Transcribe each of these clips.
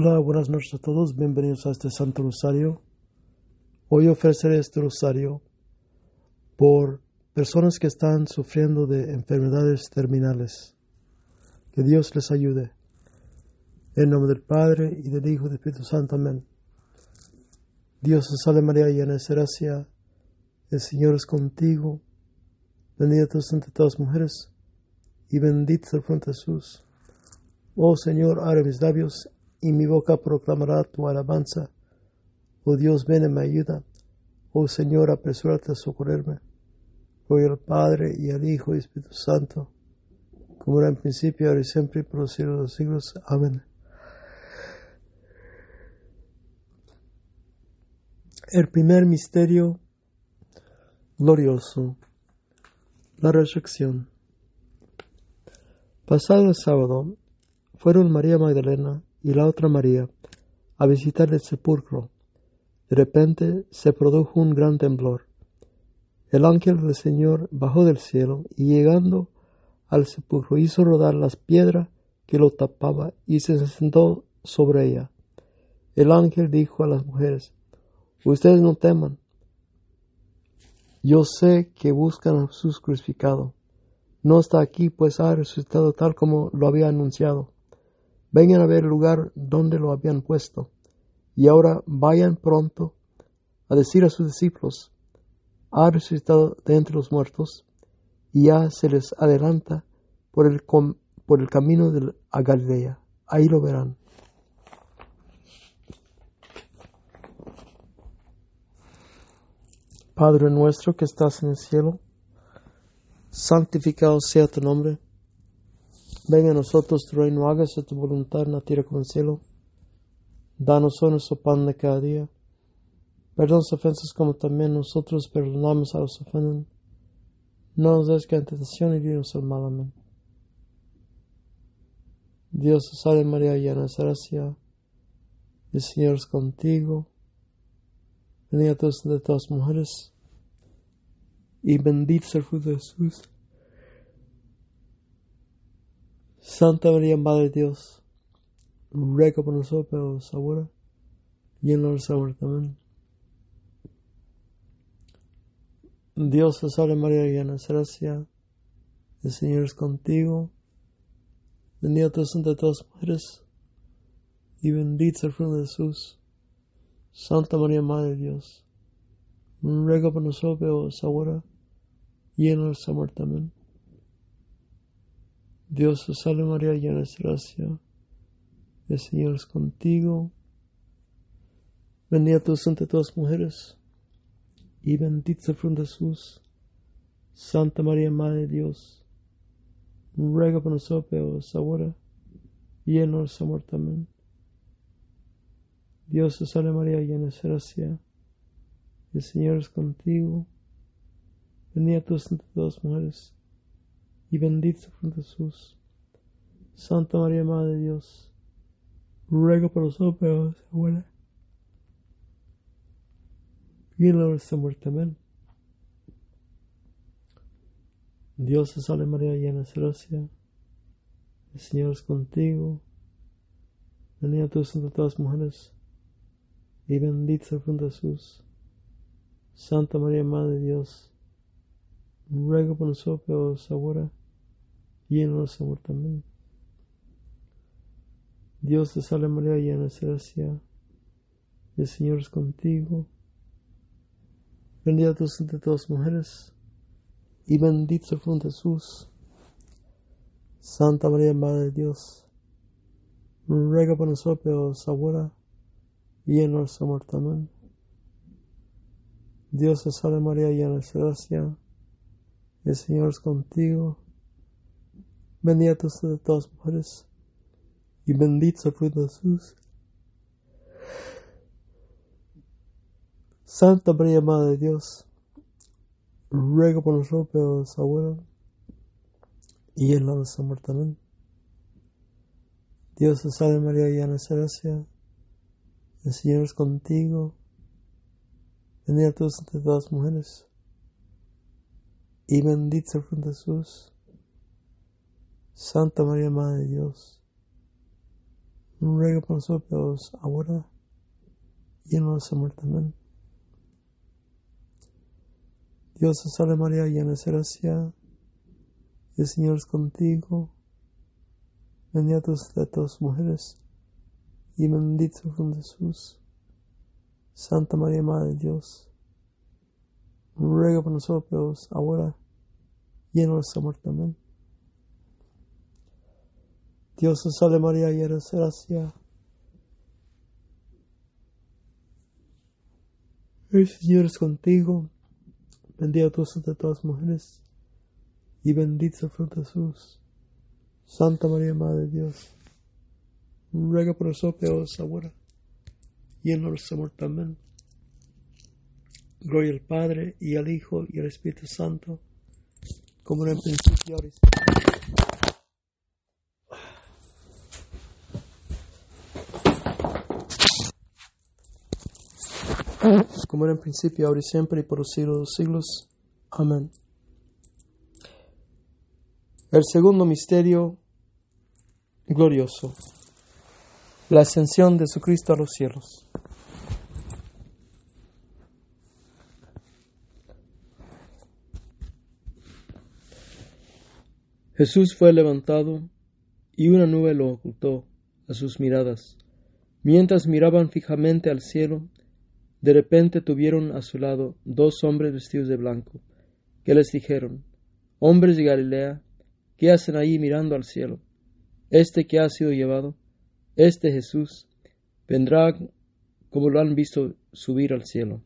Hola, buenas noches a todos, bienvenidos a este Santo Rosario. Hoy ofreceré este rosario por personas que están sufriendo de enfermedades terminales. Que Dios les ayude. En nombre del Padre y del Hijo y del Espíritu Santo. Amén. Dios te salve María, llena de gracia. El Señor es contigo. Bendita tú entre todas las mujeres y bendito el fruto de Jesús. Oh Señor, abre mis labios y mi boca proclamará tu alabanza. Oh Dios, ven y me ayuda. Oh Señor, apresúrate a socorrerme. Por el Padre y al Hijo y Espíritu Santo, como era en principio, ahora y siempre, por los siglos de los siglos. Amén. El primer misterio glorioso, la resurrección. Pasado el sábado, fueron María Magdalena y la otra María a visitar el sepulcro. De repente se produjo un gran temblor. El ángel del Señor bajó del cielo y llegando al sepulcro hizo rodar las piedras que lo tapaba y se sentó sobre ella. El ángel dijo a las mujeres, Ustedes no teman. Yo sé que buscan a Jesús crucificado. No está aquí, pues ha resucitado tal como lo había anunciado. Vengan a ver el lugar donde lo habían puesto. Y ahora vayan pronto a decir a sus discípulos, ha resucitado de entre los muertos, y ya se les adelanta por el, por el camino de, a Galilea. Ahí lo verán. Padre nuestro que estás en el cielo, santificado sea tu nombre Venga a nosotros tu reino, hágase tu voluntad en la tierra el cielo. Danos hoy nuestro pan de cada día. Perdón las ofensas como también nosotros perdonamos a los ofenden. No nos des que en tentación y dinos el mal. Amén. Dios te salve María, llena de gracia. El Señor es contigo. Bendita tú de todas las mujeres. Y bendito es el fruto de Jesús. Santa María, Madre de Dios, ruega por nosotros, ahora y en la muerte. Amén. Dios te salve María, llena de gracia, el Señor es contigo, bendita tú entre todas las mujeres, y bendito el fruto de Jesús. Santa María, Madre de Dios, ruega por nosotros, ahora y en nuestra muerte. Amén. Dios te salve María, llena de gracia. El Señor es contigo. Bendita tú entre todas mujeres, y bendito el fruto de Jesús. Santa María, Madre de Dios, ruega por nosotros ahora y en nuestra muerte. Amén. Dios te salve María, llena de gracia. El Señor es contigo. Bendita tú entre todas mujeres y bendito fruto Jesús. Santa María, Madre de Dios, ruega por nosotros, abuela. Y en la nuestra muerte. Amén. Dios te salve María, llena de gracia. El Señor es contigo. Bendita tú entre todas las mujeres. Y bendito el fruto de Jesús. Santa María, Madre de Dios, ruega por nosotros ahora en nuestra muerte. también. Dios te salve María, llena de gracia, el Señor es contigo. Bendita tú entre todas mujeres, y bendito el fruto de Jesús. Santa María, Madre de Dios, ruega por nosotros ahora y en nuestra muerte. Dios te salve María, llena de gracia, el Señor es contigo. Bendita tú de todas mujeres, y bendito el fruto de Jesús. Santa María, Madre de Dios, ruega por nosotros ahora y en la nuestra muerte. Amén. Dios te salve María, llena de gracia, el Señor es contigo. Bendita tú entre todas mujeres, y bendito el fruto de Jesús. Santa María, Madre de Dios, ruega por nosotros ahora y en nuestra muerte. Amén. Dios te salve María, llena de gracia, el Señor es contigo, bendita tú de todas mujeres, y bendito de Jesús. Santa María, Madre de Dios, ruega por nosotros ahora y en nuestra muerte. Amén. Dios te salve María, llena de gracia. El Señor es contigo, bendita tú entre todas las mujeres, y bendito el fruto de Jesús. Santa María, Madre de Dios, ruega por nosotros ahora y en nuestra muerte. Amén. Gloria al Padre, y al Hijo, y al Espíritu Santo, como en el principio, ahora y siempre. Como era en principio, ahora y siempre, y por los siglos de los siglos. Amén. El segundo misterio glorioso, la ascensión de Jesucristo a los cielos. Jesús fue levantado y una nube lo ocultó a sus miradas. Mientras miraban fijamente al cielo, de repente tuvieron a su lado dos hombres vestidos de blanco, que les dijeron, Hombres de Galilea, ¿qué hacen ahí mirando al cielo? Este que ha sido llevado, este Jesús, vendrá como lo han visto subir al cielo.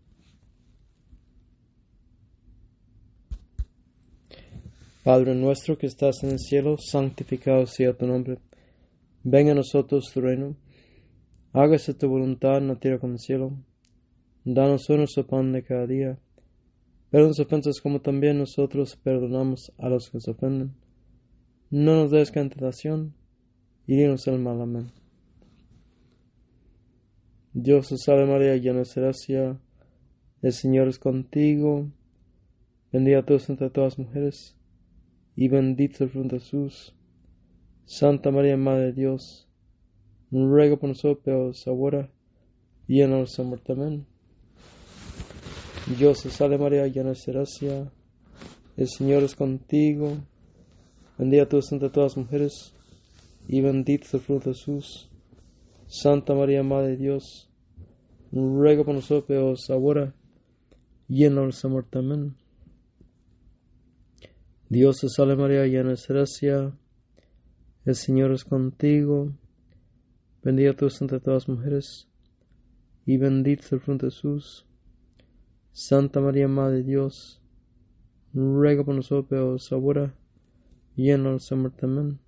Padre nuestro que estás en el cielo, santificado sea tu nombre. Venga a nosotros tu reino. Hágase tu voluntad en la tierra como en el cielo. Danos hoy nuestro pan de cada día. Perdona las ofensas como también nosotros perdonamos a los que nos ofenden. No nos des tentación y dinos el mal. Amén. Dios te salve María, llena de gracia. El Señor es contigo. Bendita tú entre todas las mujeres y bendito el fruto de Jesús. Santa María, Madre de Dios, ruega por nosotros ahora y en nuestra muerte. Amén. Dios te salve María, llena de gracia, el Señor es contigo, bendita tú entre todas las mujeres, y bendito el fruto de Jesús. Santa María, Madre de Dios, ruega por nosotros ahora y en nuestra muerte. Amén. Dios te salve María, llena de gracia, el Señor es contigo, bendita tú entre todas las mujeres, y bendito el fruto de Jesús. Santa María, Madre de Dios, ruega por nosotros ahora y en nuestra muerte. Amén.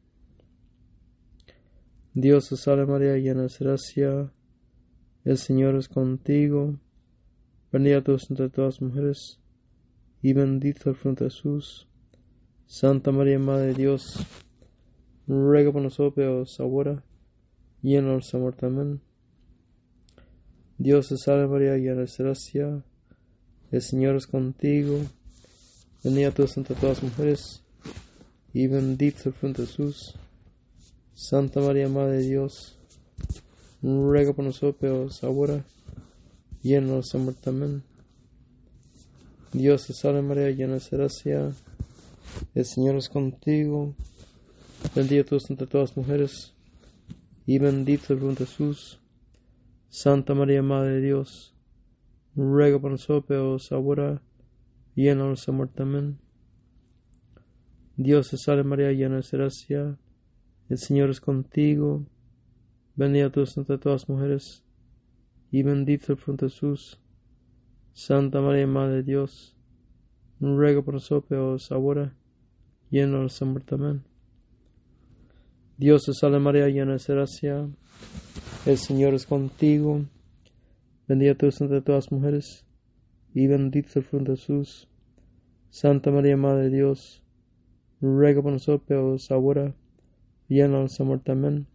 Dios te salve María, llena de gracia, el Señor es contigo, bendita tú entre todas las mujeres, y bendito el fruto de Jesús. Santa María, Madre de Dios, ruega por nosotros ahora y en nuestra muerte. Amén. Dios te salve María, llena de gracia, el Señor es contigo, bendita tú entre todas las mujeres, y bendito el fruto de Jesús. Santa María, Madre de Dios, ruega por nosotros ahora y en nuestra muerte. Amén. Dios te salve María, llena de gracia, el Señor es contigo, bendita tú entre todas las mujeres, y bendito el fruto de Jesús. Santa María, Madre de Dios, ruega por nosotros ahora y en nuestra muerte. Amén. Dios te salve María, llena de gracia, el Señor es contigo, bendita tú entre todas las mujeres, y bendito el fruto de Jesús. Santa María, Madre de Dios, ruega por nosotros ahora y en nuestra muerte. Amén. Dios te salve María, llena de gracia, el Señor es contigo, Bendita tú entre todas las mujeres, y bendito el fruto de Jesús. Santa María, Madre de Dios, ruega por nosotros ahora y en nuestra muerte. Amén.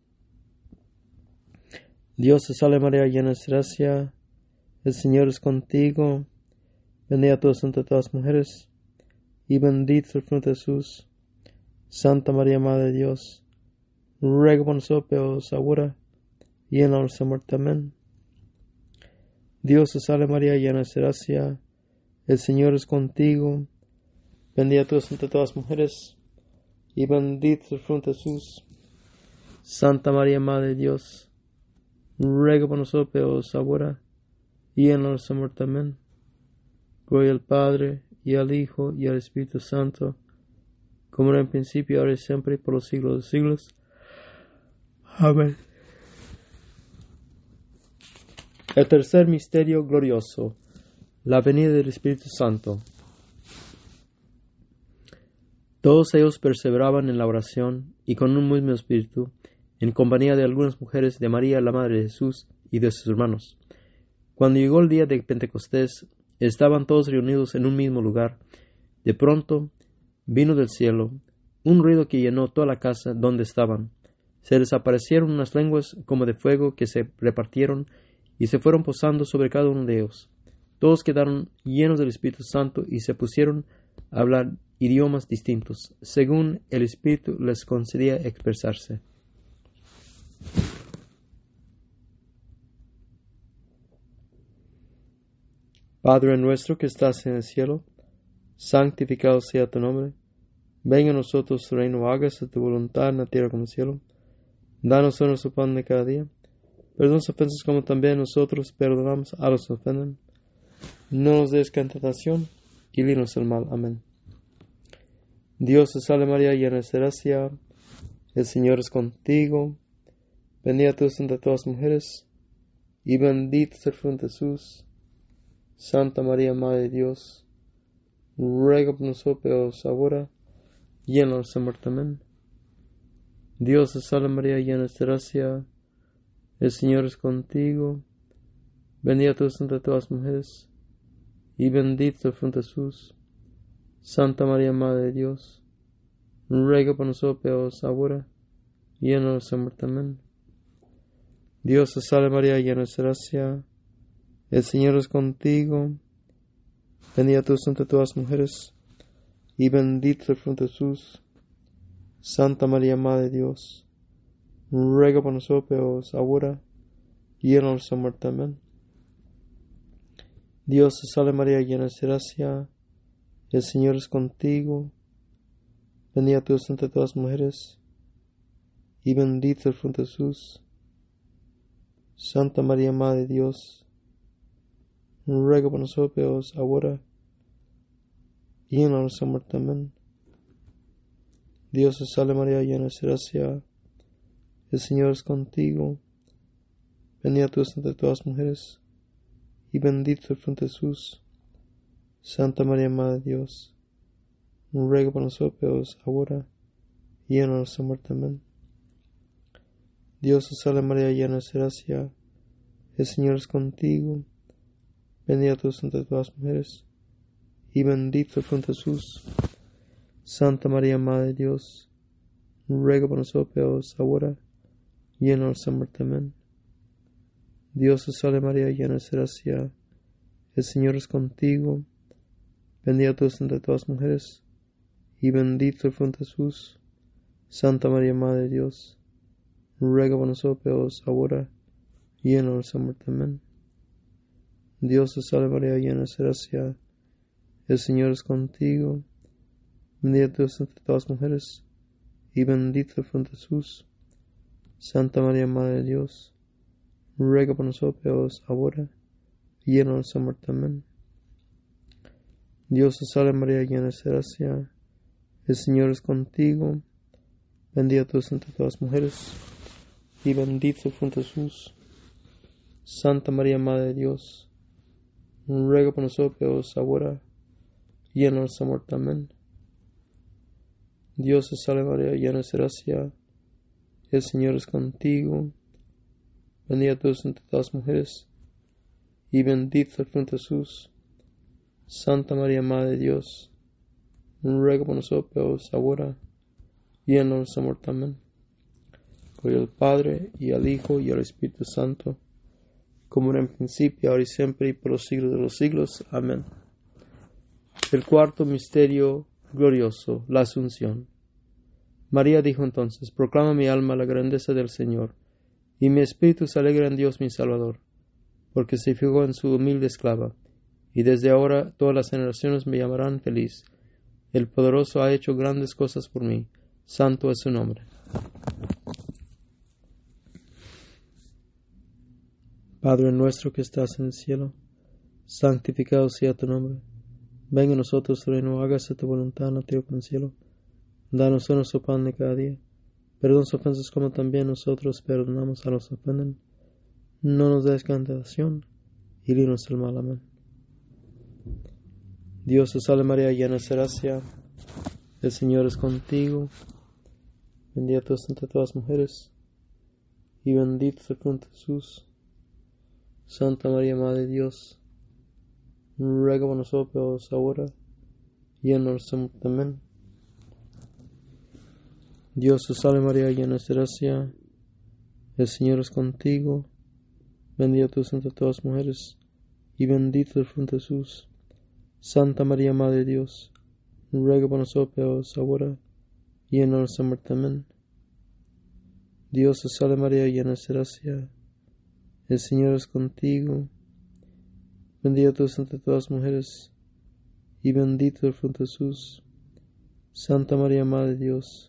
Dios te salve María, llena de gracia, el Señor es contigo, bendita tú entre todas las mujeres, y bendito el fruto de Jesús. Santa María, Madre de Dios, ruega por nosotros ahora y en la. Amén. Dios te salve María, llena de gracia, el Señor es contigo, bendita tú entre todas las mujeres, y bendito es el fruto de Jesús. Santa María, Madre de Dios, ruega por nosotros ahora, y en de muerte. Amén. Gloria al Padre, y al Hijo, y al Espíritu Santo, como era en principio, ahora y siempre, y por los siglos de los siglos. Amén. El tercer misterio glorioso, la venida del Espíritu Santo. Todos ellos perseveraban en la oración y con un mismo espíritu, en compañía de algunas mujeres de María, la Madre de Jesús, y de sus hermanos. Cuando llegó el día de Pentecostés, estaban todos reunidos en un mismo lugar. De pronto vino del cielo un ruido que llenó toda la casa donde estaban. Se desaparecieron unas lenguas como de fuego que se repartieron y se fueron posando sobre cada uno de ellos. Todos quedaron llenos del Espíritu Santo y se pusieron a hablar idiomas distintos, según el Espíritu les concedía expresarse. Padre nuestro que estás en el cielo, santificado sea tu nombre. Venga a nosotros tu reino, hágase tu voluntad en la tierra como en el cielo. Danos hoy nuestro pan de cada día Perdona ofensas como también nosotros perdonamos a los que ofenden. No nos des tentación y líbranos del mal. Amén. Dios te salve María, llena de gracia. El Señor es contigo. Bendita tú entre todas las mujeres. Y bendito es el fruto de Jesús. Santa María, Madre de Dios. Ruega por nosotros ahora y en la muerte. Amén. Dios te salve María, llena de gracia. El Señor es contigo, bendita tú entre todas las mujeres, y bendito el fruto de Jesús. Santa María, Madre de Dios, ruega por nosotros ahora y en nuestra muerte. Amén. Dios te salve María, llena de gracia, el Señor es contigo, bendita tú entre todas las mujeres, y bendito el fruto de Jesús. Santa María, Madre de Dios, ruega por nosotros ahora y en nuestra muerte. Amén. Dios te salve María, llena de gracia, el Señor es contigo, bendita tú entre todas las mujeres, y bendito el fruto de Jesús. Santa María, Madre de Dios, ruega por nosotros ahora y en nuestra. Amén. Dios te salve María, llena de gracia, el Señor es contigo. Bendita tú entre todas las mujeres, y bendito el fruto de Jesús. Santa María, Madre de Dios, ruega por nosotros ahora y en nuestra muerte. Amén. Dios te salve María, llena de gracia. El Señor es contigo. Bendita tú entre todas las mujeres, y bendito el fruto de Jesús. Santa María, Madre de Dios, ruega por nosotros ahora y en nuestra muerte. Amén. Dios te salve María, llena de gracia. El Señor es contigo. Bendita tú entre todas las mujeres, y bendito el fruto de Jesús. Santa María, Madre de Dios, ruega por nosotros ahora y en nuestra muerte. Amén. Dios te salve María, llena de gracia. El Señor es contigo. Bendita tú entre todas las mujeres, y bendito el fruto de Jesús. Santa María, Madre de Dios, ruega por nosotros ahora y en nuestra muerte. Amén. Dios te salve María, llena de gracia, el Señor es contigo, bendita tú entre todas las mujeres, y bendito el fruto de Jesús. Santa María, Madre de Dios, ruega por nosotros ahora y en nuestra muerte. Amén. Dios te salve María, llena de gracia, el Señor es contigo. Bendita tú entre todas las mujeres, y bendito el fruto de Jesús. Santa María, Madre de Dios, ruega por nosotros ahora y en nuestra muerte. Amén. Gloria al Padre, y al Hijo, y al Espíritu Santo, como era en principio, ahora y siempre, y por los siglos de los siglos. Amén. El cuarto misterio glorioso, la Asunción. María dijo entonces, Proclama mi alma la grandeza del Señor, y mi espíritu se alegra en Dios mi Salvador, porque se fijó en su humilde esclava, y desde ahora todas las generaciones me llamarán feliz. El poderoso ha hecho grandes cosas por mí, santo es su nombre. Padre nuestro que estás en el cielo, santificado sea tu nombre. Venga a nosotros reino, hágase tu voluntad en la en el cielo. Danos nuestro pan de cada día. Perdón sus ofensas como también nosotros perdonamos a los que ofenden. No nos des tentación y líbranos del mal. Amén. Dios te salve María, llena de gracia. El Señor es contigo. Bendita tú entre todas las mujeres. Y bendito es el fruto Jesús. Santa María, Madre de Dios, ruega por nosotros ahora y en nuestra. Amén. Dios te salve María, llena de gracia. El Señor es contigo. Bendita tú entre todas las mujeres y bendito el fruto de Jesús. Santa María, Madre de Dios, ruega por nosotros ahora y en nuestra muerte. Amén. Dios te salve María, llena de gracia. El Señor es contigo. Bendita tú entre todas las mujeres, y bendito el fruto de Jesús. Santa María, Madre de Dios,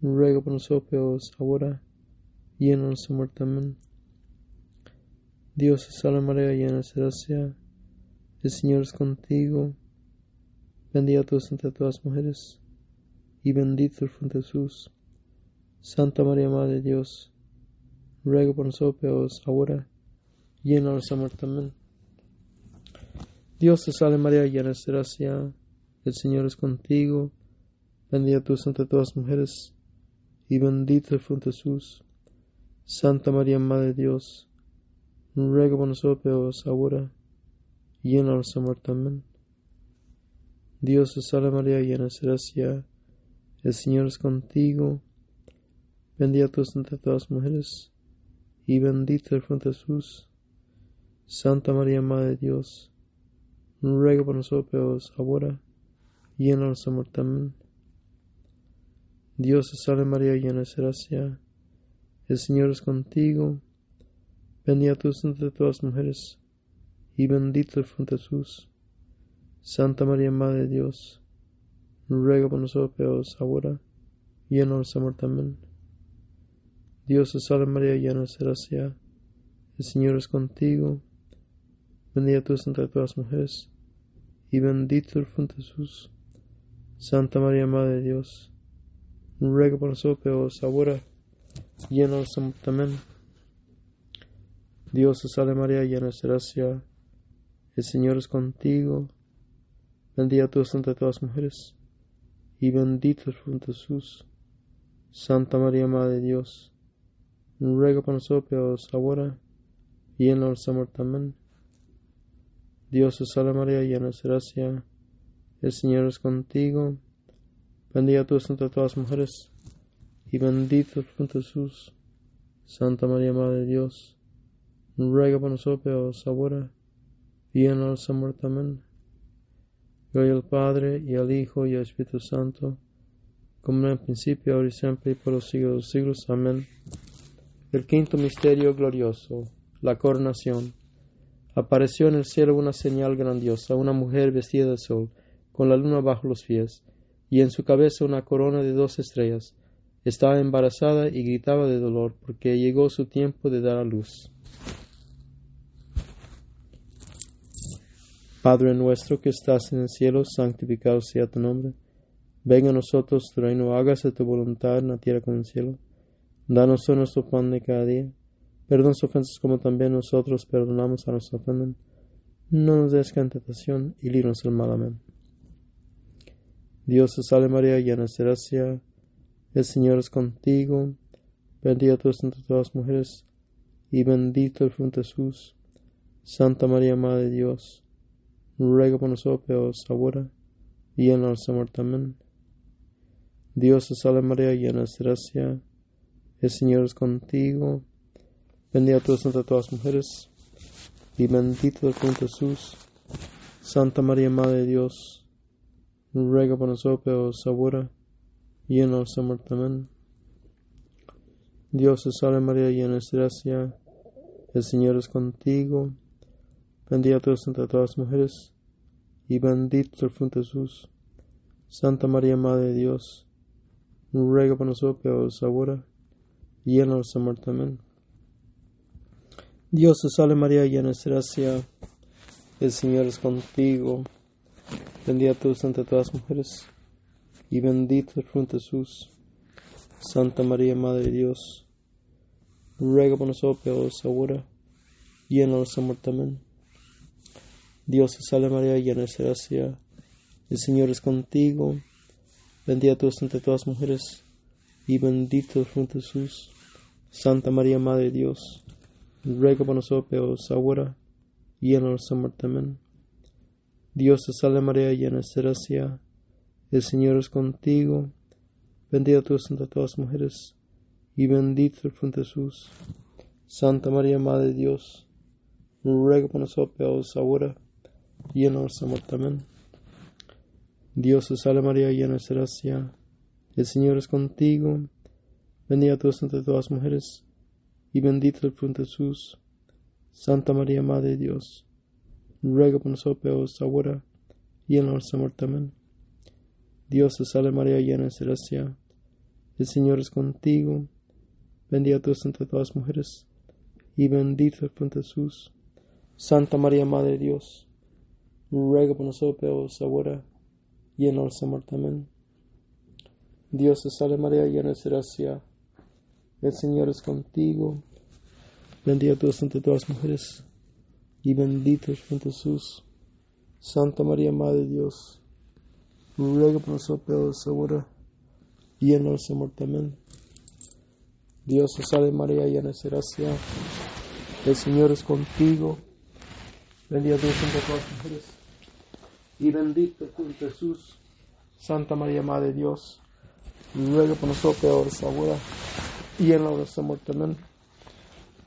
ruega por nosotros ahora y en nuestra muerte. Dios te salve María, llena de gracia. El Señor es contigo. Bendita tú entre todas las mujeres, y bendito el fruto de Jesús. Santa María, Madre de Dios, ruega por nosotros ahora y en nuestra muerte. Dios te salve María, llena de gracia, el Señor es contigo, bendita tú entre todas las mujeres, y bendito el fruto de Jesús. Santa María, Madre de Dios, ruega por nosotros ahora y en muerte. Amén. Dios te salve María, llena de gracia, el Señor es contigo, bendita tú entre todas las mujeres, y bendito el fruto de Jesús. Santa María, Madre de Dios, ruega por nosotros ahora y en nuestra muerte. Amén. Dios te salve María, llena de gracia. El Señor es contigo. Bendita tú entre todas las mujeres, y bendito el fruto de Jesús. Santa María, Madre de Dios, ruega por nosotros ahora y en nuestra muerte. Amén. Dios te salve María, llena de gracia. El Señor es contigo. Bendita tú entre todas las mujeres, y bendito el fruto de Jesús. Santa María, Madre de Dios, ruega por nosotros ahora y en nuestra muerte. Amén. Dios te salve María, llena de gracia. El Señor es contigo. Bendita tú entre todas las mujeres, y bendito el fruto Jesús. Santa María, Madre de Dios, ruega por nosotros ahora y en muerte. Amén. Dios te salve María, llena de gracia. El Señor es contigo. Bendita tú entre todas las mujeres, y bendito de Jesús. Santa María, Madre de Dios, ruega por nosotros ahora y en nuestra muerte. Amén. Gloria al Padre, y al Hijo, y al Espíritu Santo, como en el principio, ahora y siempre, y por los siglos de los siglos. Amén. El quinto misterio glorioso, la coronación. Apareció en el cielo una señal grandiosa, una mujer vestida de sol, con la luna bajo los pies, y en su cabeza una corona de dos estrellas. Estaba embarazada y gritaba de dolor, porque llegó su tiempo de dar a luz. Padre nuestro que estás en el cielo, santificado sea tu nombre. Venga a nosotros tu reino, hágase tu voluntad en la tierra como en el cielo. Danos hoy nuestro pan de cada día. Perdona sus ofensas como también nosotros perdonamos a los que ofenden. No nos des tentación y líbranos del mal. Amén. Dios te salve María, llena de gracia. El Señor es contigo. Bendita tú entre todas las mujeres, y bendito el fruto de Jesús. Santa María, Madre de Dios, ruega por nosotros ahora y en nuestra muerte. Amén. Dios te salve María, llena de gracia. El Señor es contigo. Bendita tú entre todas las mujeres, y bendito el fruto de Jesús. Santa María, Madre de Dios, ruega por nosotros ahora y en nuestra muerte. Amén. Dios te salve María, llena de gracia, el Señor es contigo. Bendita tú entre todas las mujeres, y bendito el fruto de Jesús. Santa María, Madre de Dios, ruega por nosotros ahora, y en nuestra. Amén. Dios te salve María, llena de gracia, el Señor es contigo. Bendita tú entre todas las mujeres, y bendito el fruto Jesús. Santa María, Madre de Dios, ruega por nosotros peores ahora, y en muerte. Amén. Dios te salve María, llena de gracia, el Señor es contigo, bendita tú entre todas las mujeres, y bendito el fruto Jesús. Santa María, Madre de Dios, ruega por nosotros peores ahora, y en muerte. Amén. Dios te salve María, llena de gracia, el Señor es contigo, bendita tú entre todas las mujeres, y bendito el fruto de Jesús. Santa María, Madre de Dios, ruega por nosotros peores ahora, y en nuestra muerte. Amén. Dios te salve María, llena de gracia, el Señor es contigo, bendita tú entre todas las mujeres, y bendito el fruto de Jesús. Santa María, Madre de Dios, ruega por nosotros ahora, y en nuestra muerte. Dios te salve María, llena de gracia, el Señor es contigo, bendita tú entre todas las mujeres, y bendito el fruto de Jesús. Santa María, Madre de Dios, ruega por nosotros ahora y en nuestra muerte. Amén. Dios te salve María, llena de gracia, el Señor es contigo, bendita tú entre todas las mujeres, y bendito es Jesús. Santa María, Madre de Dios, ruega por nosotros peores ahora y en nuestra muerte. Amén. Dios te salve María, llena de gracia, el Señor es contigo, bendita tú entre las mujeres, y bendito tú Jesús. Santa María, Madre de Dios, ruega por nosotros peores ahora y en la hora de nuestra muerte. Amén.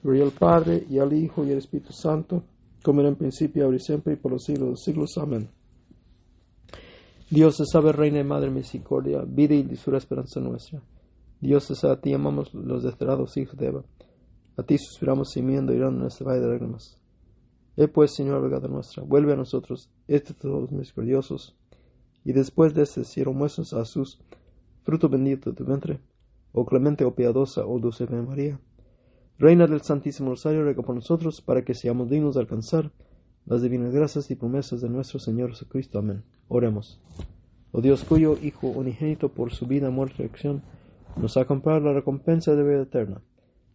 Gloria al Padre, y al Hijo, y al Espíritu Santo, como en principio, ahora siempre, y por los siglos de los siglos. Amén. Dios te sabe, Reina y Madre Misericordia, vida y lisura esperanza nuestra. Dios te sabe, a ti amamos los desterrados hijos de Eva. A ti suspiramos gimiendo y llorando en este valle de lágrimas. He pues, Señor, abogada nuestra, vuelve a nosotros, este todos misericordiosos, y después de este cielo muestras a Jesús, fruto bendito de tu vientre, oh clemente, oh piadosa, oh dulce María. Reina del Santísimo Rosario, ruega por nosotros, para que seamos dignos de alcanzar las divinas gracias y promesas de nuestro Señor Jesucristo. Amén. Oremos. Oh Dios cuyo Hijo unigénito por su vida, muerte y resurrección, nos ha comprado la recompensa de vida eterna.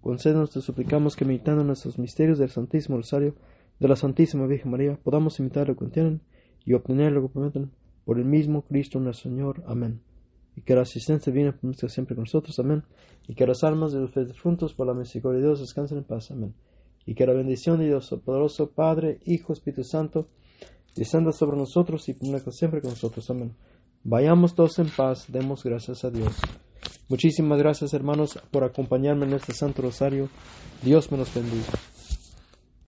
Concédenos, te suplicamos, que meditando nuestros misterios del Santísimo Rosario, de la Santísima Virgen María, podamos imitar lo que contienen y obtener lo que prometen por el mismo Cristo nuestro Señor. Amén. Y que la asistencia divina permanezca siempre con nosotros. Amén. Y que las almas de los difuntos por la misericordia de Dios descansen en paz. Amén. Y que la bendición de Dios, poderoso Padre, Hijo, Espíritu Santo, descienda sobre nosotros y permanezca siempre con nosotros. Amén. Vayamos todos en paz. Demos gracias a Dios. Muchísimas gracias, hermanos, por acompañarme en este Santo Rosario. Dios me los bendiga.